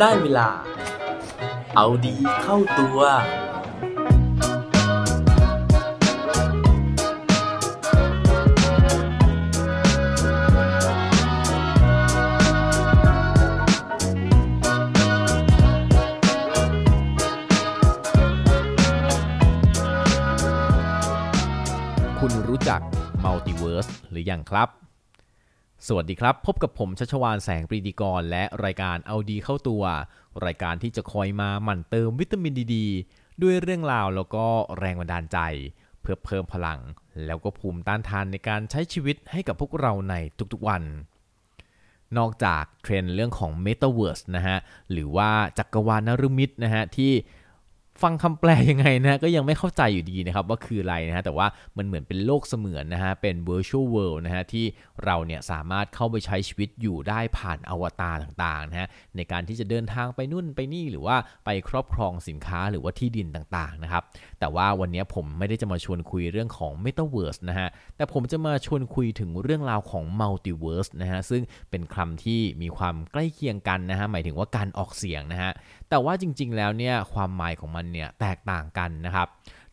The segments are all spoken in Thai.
ได้เวลา เอาดีเข้าตัว คุณรู้จักมัลติเวิร์สหรือยังครับ สวัสดีครับ พบกับผมชัชวานแสงปรีดีกร และรายการเอาดีเข้าตัว รายการที่จะคอยมาหมั่นเติมวิตามินดีดด้วยเรื่องราวแล้วก็แรงบันดาลใจ เพื่อเพิ่มพลัง แล้วก็ภูมิต้านทานในการใช้ชีวิตให้กับพวกเราในทุกๆวัน นอกจากเทรนด์เรื่องของ Metaverse นะฮะหรือว่าจักรวาลนฤมิตนะฮะที่ ฟังคำแปลยังไงนะก็ยังไม่เข้าใจอยู่ดีนะครับว่าคืออะไรนะฮะแต่ว่ามันเหมือนเป็นโลกเสมือนนะฮะเป็น virtual world นะฮะที่เราเนี่ยสามารถเข้าไปใช้ชีวิตอยู่ได้ผ่านอวตารต่างๆนะฮะในการที่จะเดินทางไปนู่นไปนี่หรือว่าไปครอบครองสินค้าหรือว่าที่ดินต่างๆนะครับแต่ว่าวันนี้ผมไม่ได้จะมาชวนคุยเรื่องของ metaverse นะฮะแต่ผมจะมาชวนคุยถึงเรื่องราวของ multiverse นะฮะซึ่งเป็นคำที่มีความใกล้เคียงกันนะฮะหมายถึงว่าการออกเสียงนะฮะแต่ว่าจริง ๆ แล้วเนี่ยความหมายของมันเนี่ยแตกต่างกันนะครับ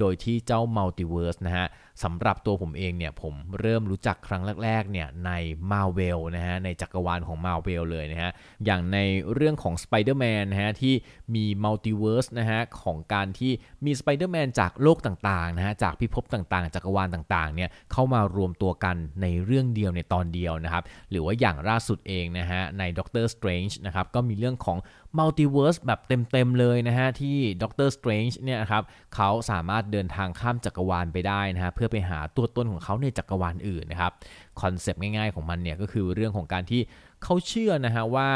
โดยที่เจ้ามัลติเวิร์สนะฮะสำหรับตัวผมเองเนี่ยผมเริ่มรู้จักครั้งแรกๆเนี่ยใน Marvel นะฮะในจักรวาลของ Marvel เลยนะฮะอย่างในเรื่องของ Spider-Man นะฮะที่มี Multiverse นะฮะของการที่มี Spider-Man จากโลกต่างๆนะฮะจากพิภพต่างๆ จักรวาลต่างๆเนี่ยเข้ามารวมตัวกันในเรื่องเดียวในตอนเดียวนะครับหรือว่าอย่างล่าสุดเองนะฮะใน Doctor Strange นะครับก็มีเรื่องของ Multiverse แบบเต็มๆเลยนะฮะที่ Doctor Strange เนี่ยครับเขาสามารถเดินทางข้ามจักรวาลไปได้นะฮะเพื่อไปหาตัวตนของเขาในจักรวาลอื่นนะครับคอนเซปต์ง่ายๆของมันเนี่ยก็คือเรื่องของการที่เขาเชื่อนะฮะว่า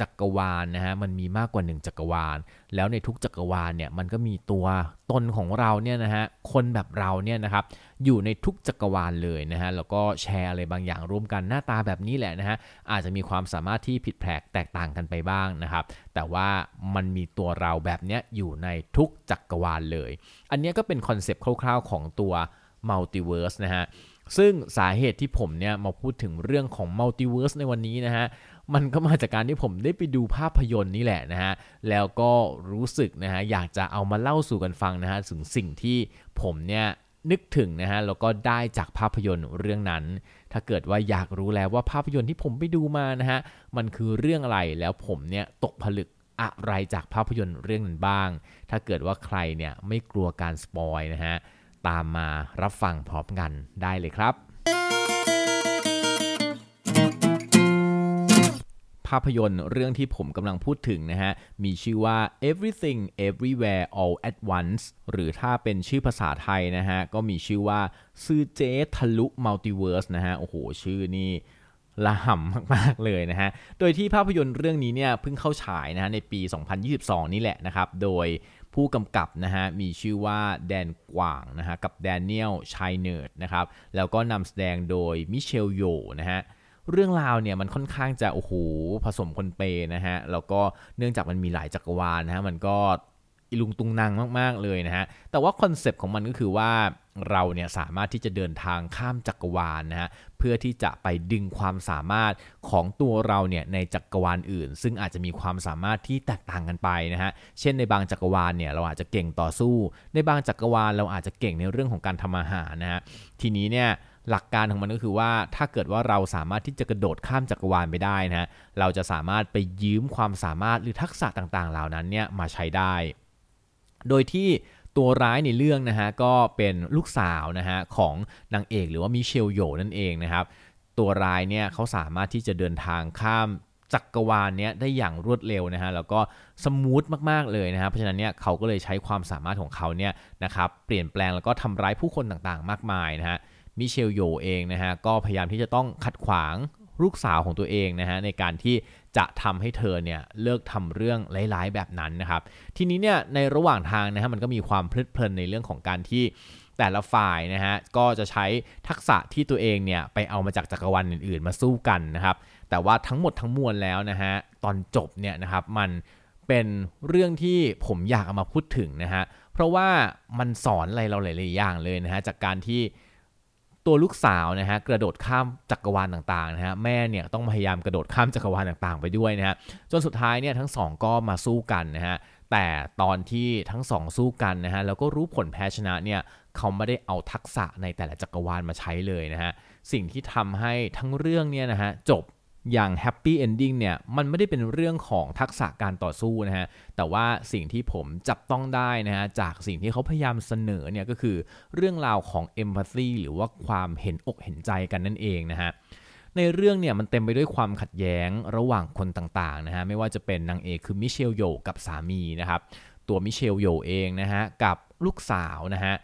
จักรวาลนะฮะมันมีมากกว่า 1 จักรวาล แล้วในทุกจักรวาลเนี่ยมันก็มีตัวตนของเราเนี่ยนะฮะคนแบบเราเนี่ยนะครับอยู่ในทุกจักรวาลเลยนะฮะแล้วก็แชร์อะไรบางอย่างร่วมกันหน้าตาแบบนี้แหละนะฮะอาจจะมีความสามารถที่ผิดแผกแตกต่างกันไปบ้างนะครับ แต่ว่ามันมีตัวเราแบบเนี้ยอยู่ในทุกจักรวาลเลย อันนี้ก็เป็น concept คร่าวๆของตัว multiverse นะฮะซึ่งสาเหตุที่ผมเนี่ยมาพูดถึงเรื่องของ multiverse ในวันนี้นะฮะมันก็มาจากการที่ผมได้ไปดูภาพยนตร์นี่แหละนะฮะ แล้วก็รู้สึกนะฮะอยากจะเอามาเล่าสู่กันฟังนะฮะถึงสิ่งที่ผมเนี่ยนึกถึงนะฮะแล้วก็ได้จากภาพยนตร์เรื่องนั้น ถ้าเกิดว่าอยากรู้แล้วว่าภาพยนตร์ที่ผมไปดูมานะฮะมันคือเรื่องอะไรแล้วผมเนี่ยตกผลึกอะไรจากภาพยนตร์เรื่องนั้นบ้าง ถ้าเกิดว่าใครเนี่ยไม่กลัวการสปอยนะฮะ ตามมารับฟังพร้อมกันได้เลยครับ ภาพยนตร์เรื่องที่ผมกำลังพูดถึงนะฮะ มีชื่อว่า Everything Everywhere All at Once หรือถ้าเป็นชื่อภาษาไทยนะฮะ ก็มีชื่อว่าซือเจ๊ทะลุมัลติเวิร์สนะฮะ โอ้โห ชื่อนี่ระห่ำมาก ๆ เลยนะฮะ โดยที่ภาพยนตร์เรื่องนี้เนี่ยเพิ่งเข้าฉายนะฮะในปี 2022 นี่แหละนะครับ โดย ผู้กำกับนะฮะมีชื่อว่าแดนกวานนะฮะกับแดเนียล ไชเนิร์ตนะครับแล้วก็นำแสดงโดยมิเชลโยนะฮะเรื่องราวเนี่ยมันค่อนข้างจะโอ้โหผสมปนเปนะฮะแล้วก็เนื่องจากมันมีหลายจักรวาลนะฮะมันก็ อีลุงตุงนังมาก ๆ เลยนะฮะ แต่ว่า concept ของมันก็คือว่าเราเนี่ยสามารถที่จะเดินทางข้ามจักรวาลนะฮะเพื่อที่จะไปดึงความสามารถของตัวเราเนี่ยในจักรวาลอื่น ซึ่งอาจจะมีความสามารถที่แตกต่างกันไปนะฮะเช่นในบางจักรวาลเนี่ยเราอาจจะเก่งต่อสู้ ในบางจักรวาลเราอาจจะเก่งในเรื่องของการทำอาหารนะฮะทีนี้เนี่ยหลักการของมันก็คือว่าถ้าเกิดว่าเราสามารถที่จะกระโดดข้ามจักรวาลไปได้นะฮะเราจะสามารถไปยืมความสามารถหรือทักษะต่างๆ เหล่านั้นเนี่ยมาใช้ได้ โดยที่ตัวร้ายในเรื่องนะฮะก็เป็นลูกสาวนะฮะของนางเอกหรือว่ามิเชลโยนั่นเองนะครับ ตัวร้ายเนี่ยเขาสามารถที่จะเดินทางข้ามจักรวาลเนี้ยได้อย่างรวดเร็วนะฮะแล้วก็ smooth มากๆเลยนะฮะเพราะฉะนั้นเนี่ยเขาก็เลยใช้ความสามารถของเขาเนี่ยนะครับเปลี่ยนแปลงแล้วก็ทำร้ายผู้คนต่างๆ มากมายนะฮะมิเชลโยเองนะฮะก็พยายามที่จะต้องขัดขวางลูกสาวของตัวเองนะฮะในการที่ จะทำให้เธอเนี่ยเลิกทำเรื่องร้ายๆแบบนั้นนะครับ ทีนี้เนี่ยในระหว่างทางนะฮะมันก็มีความเพลิดเพลินในเรื่องของการที่แต่ละฝ่ายนะฮะก็จะใช้ทักษะที่ตัวเองเนี่ยไปเอามาจากจักรวาลอื่น ๆ มาสู้กันนะครับ แต่ว่าทั้งหมดทั้งมวลแล้วนะฮะตอนจบเนี่ยนะครับมันเป็นเรื่องที่ผมอยากเอามาพูดถึงนะฮะเพราะว่ามันสอนอะไรเราหลายๆอย่างเลยนะฮะจากการที่ ตัวลูกสาวนะฮะกระโดดข้ามจักรวาลต่างๆนะฮะแม่เนี่ยต้องพยายามกระโดดข้ามจักรวาลต่างๆ ไปด้วยนะฮะจนสุดท้ายเนี่ยทั้งสองก็มาสู้กันนะฮะแต่ตอนที่ทั้งสองสู้กันนะฮะแล้วก็รู้ผลแพ้ชนะเนี่ยเขาไม่ได้เอาทักษะในแต่ละจักรวาลมาใช้เลยนะฮะสิ่งที่ทำให้ทั้งเรื่องเนี่ยนะฮะจบ อย่าง happy ending เนี่ยมันไม่ได้เป็นเรื่องของทักษะการต่อสู้นะฮะแต่ว่าสิ่งที่ผมจับต้องได้นะฮะจากสิ่งที่เขาพยายามเสนอเนี่ยก็คือเรื่องราวของเอมพัตซีหรือว่าความเห็นอกเห็นใจกันนั่นเองนะฮะในเรื่องเนี่ยมันเต็มไปด้วยความขัดแย้งระหว่างคนต่างๆนะฮะไม่ว่าจะเป็นนางเอกคือมิเชลโยกับสามีนะครับตัวมิเชลโยเองนะฮะกับลูกสาวนะฮะ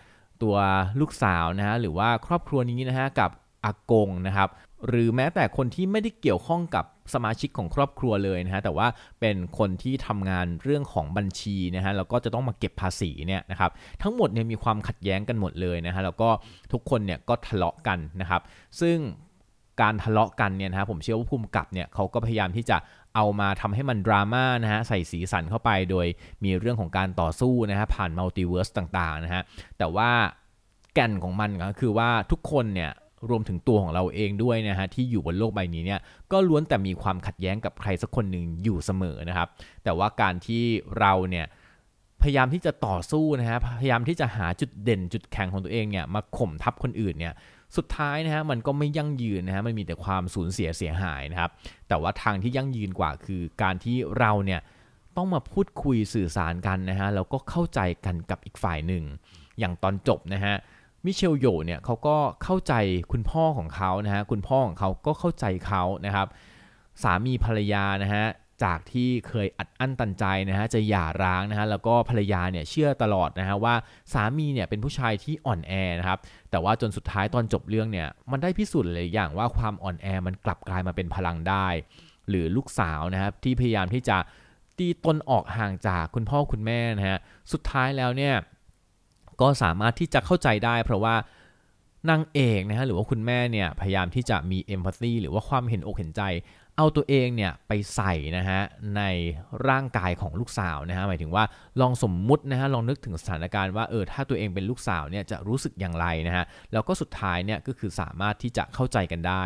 ตัวลูกสาวนะฮะหรือว่าครอบครัวนี้นะฮะกับอากงนะครับ หรือแม้แต่คนที่ไม่ได้เกี่ยวข้องกับสมาชิกของครอบครัวเลยนะฮะแต่ว่าเป็นคนที่ทำงานเรื่องของบัญชีนะฮะแล้วก็จะต้องมาเก็บภาษีเนี่ยนะครับทั้งหมดเนี่ยมีความขัดแย้งกันหมดเลยนะฮะแล้วก็ทุกคนเนี่ยก็ทะเลาะกันนะครับ ซึ่งการทะเลาะกันเนี่ยนะฮะผมเชื่อว่าผู้กำกับเนี่ยเขาก็พยายามที่จะเอามาทำให้มันดราม่านะฮะใส่สีสันเข้าไปโดยมีเรื่องของการต่อสู้นะฮะผ่าน multiverse ต่างๆนะฮะแต่ว่าแก่นของมันก็คือว่าทุกคนเนี่ย รวมถึงตัวของเราเองด้วยนะฮะที่อยู่บนโลกใบนี้เนี่ยก็ล้วนแต่มีความขัดแย้งกับใครสักคนหนึ่งอยู่เสมอนะครับ แต่ว่าการที่เราเนี่ยพยายามที่จะต่อสู้นะฮะพยายามที่จะหาจุดเด่นจุดแข็งของตัวเองเนี่ยมาข่มทับคนอื่นเนี่ยสุดท้ายนะฮะมันก็ไม่ยั่งยืนนะฮะมันมีแต่ความสูญเสียเสียหายนะครับ แต่ว่าทางที่ยั่งยืนกว่าคือการที่เราเนี่ยต้องมาพูดคุยสื่อสารกันนะฮะแล้วก็เข้าใจกันกับอีกฝ่ายหนึ่ง อย่างตอนจบนะฮะ มิเชลโยเนี่ยเขาก็เข้าใจคุณพ่อของเขานะฮะคุณพ่อของเขาก็เข้าใจเขานะครับ สามีภรรยานะฮะจากที่เคยอัดอั้นตันใจนะฮะจะหย่าร้างนะฮะแล้วก็ภรรยาเนี่ยเชื่อตลอดนะฮะว่าสามีเนี่ยเป็นผู้ชายที่อ่อนแอนะครับแต่ว่าจนสุดท้ายตอนจบเรื่องเนี่ยมันได้พิสูจน์เลยอย่างว่าความอ่อนแอมันกลับกลายมาเป็นพลังได้ หรือลูกสาวนะครับที่พยายามที่จะตีตนออกห่างจากคุณพ่อคุณแม่นะฮะสุดท้ายแล้วเนี่ย ก็สามารถที่จะเข้าใจได้เพราะว่านางเอกนะฮะหรือว่าคุณแม่เนี่ยพยายามที่จะมี empathy หรือว่าความเห็นอกเห็นใจ เอาตัวเองเนี่ยไปใส่นะฮะในร่างกายของลูกสาวนะฮะหมายถึงว่าลองสมมุตินะฮะลองนึกถึงสถานการณ์ว่าเออถ้าตัวเองเป็นลูกสาวเนี่ยจะรู้สึกอย่างไรนะฮะแล้วก็สุดท้ายเนี่ยก็คือสามารถที่จะเข้าใจกันได้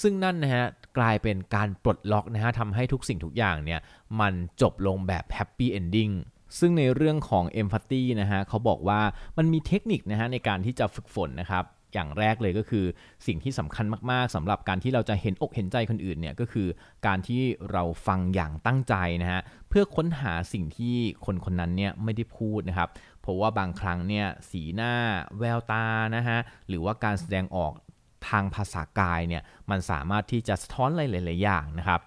ซึ่งนั่นนะฮะกลายเป็นการปลดล็อกนะฮะทำให้ทุกสิ่งทุกอย่างเนี่ยมันจบลงแบบ happy ending ซึ่งในเรื่องของ Empathy นะฮะเขาบอกว่ามันมีเทคนิคนะฮะในการที่จะฝึกฝนนะครับอย่างแรกเลยก็คือสิ่งที่สำคัญมาก ๆสำหรับการที่เราจะเห็นอกเห็นใจคนอื่นเนี่ยก็คือการที่เราฟังอย่างตั้งใจนะฮะเพื่อค้นหาสิ่งที่คนคนนั้นเนี่ยไม่ได้พูดนะครับ เพราะว่าบางครั้งเนี่ยสีหน้า แววตานะฮะหรือว่าการแสดงออกทางภาษากายเนี่ยมันสามารถที่จะสะท้อนอะไรหลาย ๆ อย่างนะครับ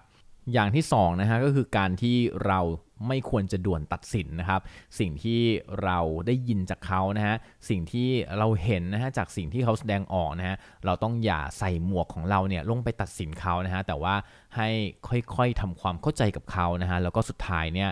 อย่างที่2นะฮะก็คือการที่เรา ไม่ควรจะด่วนตัดสินนะครับ สิ่งที่เราได้ยินจากเขานะฮะสิ่งที่เราเห็นนะฮะจากสิ่งที่เขาแสดงออกนะฮะเราต้องอย่าใส่หมวกของเราเนี่ยลงไปตัดสินเขานะฮะแต่ว่าให้ค่อยๆทำความเข้าใจกับเขานะฮะแล้วก็สุดท้ายเนี่ย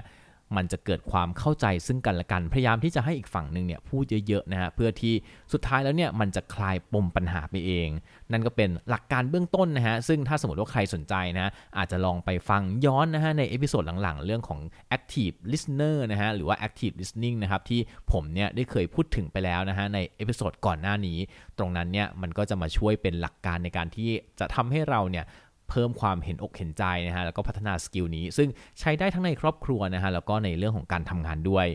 มันจะเกิดความเข้าใจซึ่งกันและกัน พยายามที่จะให้อีกฝั่งหนึ่งเนี่ยพูดเยอะๆนะฮะเพื่อที่สุดท้ายแล้วเนี่ยมันจะคลายปมปัญหาไปเอง นั่นก็เป็นหลักการเบื้องต้นนะฮะซึ่งถ้าสมมติว่าใครสนใจนะอาจจะลองไปฟังย้อนนะฮะใน episode หลังๆ เรื่องของ active listener นะฮะหรือว่า active listening นะครับที่ผมเนี่ยได้เคยพูดถึงไปแล้วนะฮะใน episode ก่อนหน้านี้ ตรงนั้นเนี่ยมันก็จะมาช่วยเป็นหลักการในการที่จะทำให้เราเนี่ย เพิ่มความเห็นอกเห็นใจนะฮะแล้วก็พัฒนา skill นี้ ซึ่งใช้ได้ทั้งในครอบครัวนะฮะแล้วก็ในเรื่องของการทำงานด้วย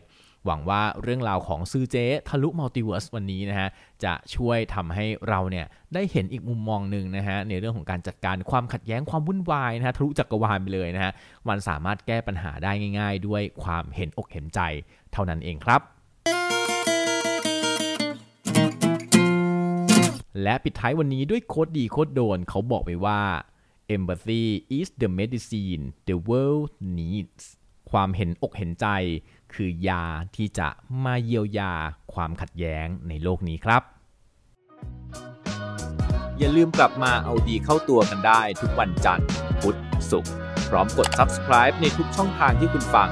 หวังว่าเรื่องราวของซือเจ๊ทะลุมัลติเวิร์สวันนี้นะฮะจะช่วยทำให้เราเนี่ยได้เห็นอีกมุมมองหนึ่งนะฮะในเรื่องของการจัดการความขัดแย้งความวุ่นวายนะฮะทะลุจักรวาลไปเลยนะฮะมันสามารถแก้ปัญหาได้ง่าย ๆ ด้วยความเห็นอกเห็นใจเท่านั้นเองครับและปิดท้ายวันนี้ด้วยโคดดีโคดโดนเขาบอกไปว่า empathy is the medicine the world needs ความเห็นอกเห็นใจ คือยาที่จะมาเยียวยาความขัดแย้งในโลกนี้ครับ อย่าลืมกลับมาเอาดีเข้าตัวกันได้ทุกวันจันทร์ พุธ ศุกร์ พร้อมกด subscribe ในทุกช่องทางที่คุณฟัง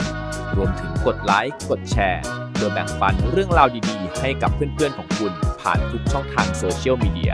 รวมถึงกดไลค์ กดแชร์เพื่อแบ่งปันเรื่องราวดีๆ ให้กับเพื่อนๆของคุณผ่านทุกช่องทางโซเชียลมีเดีย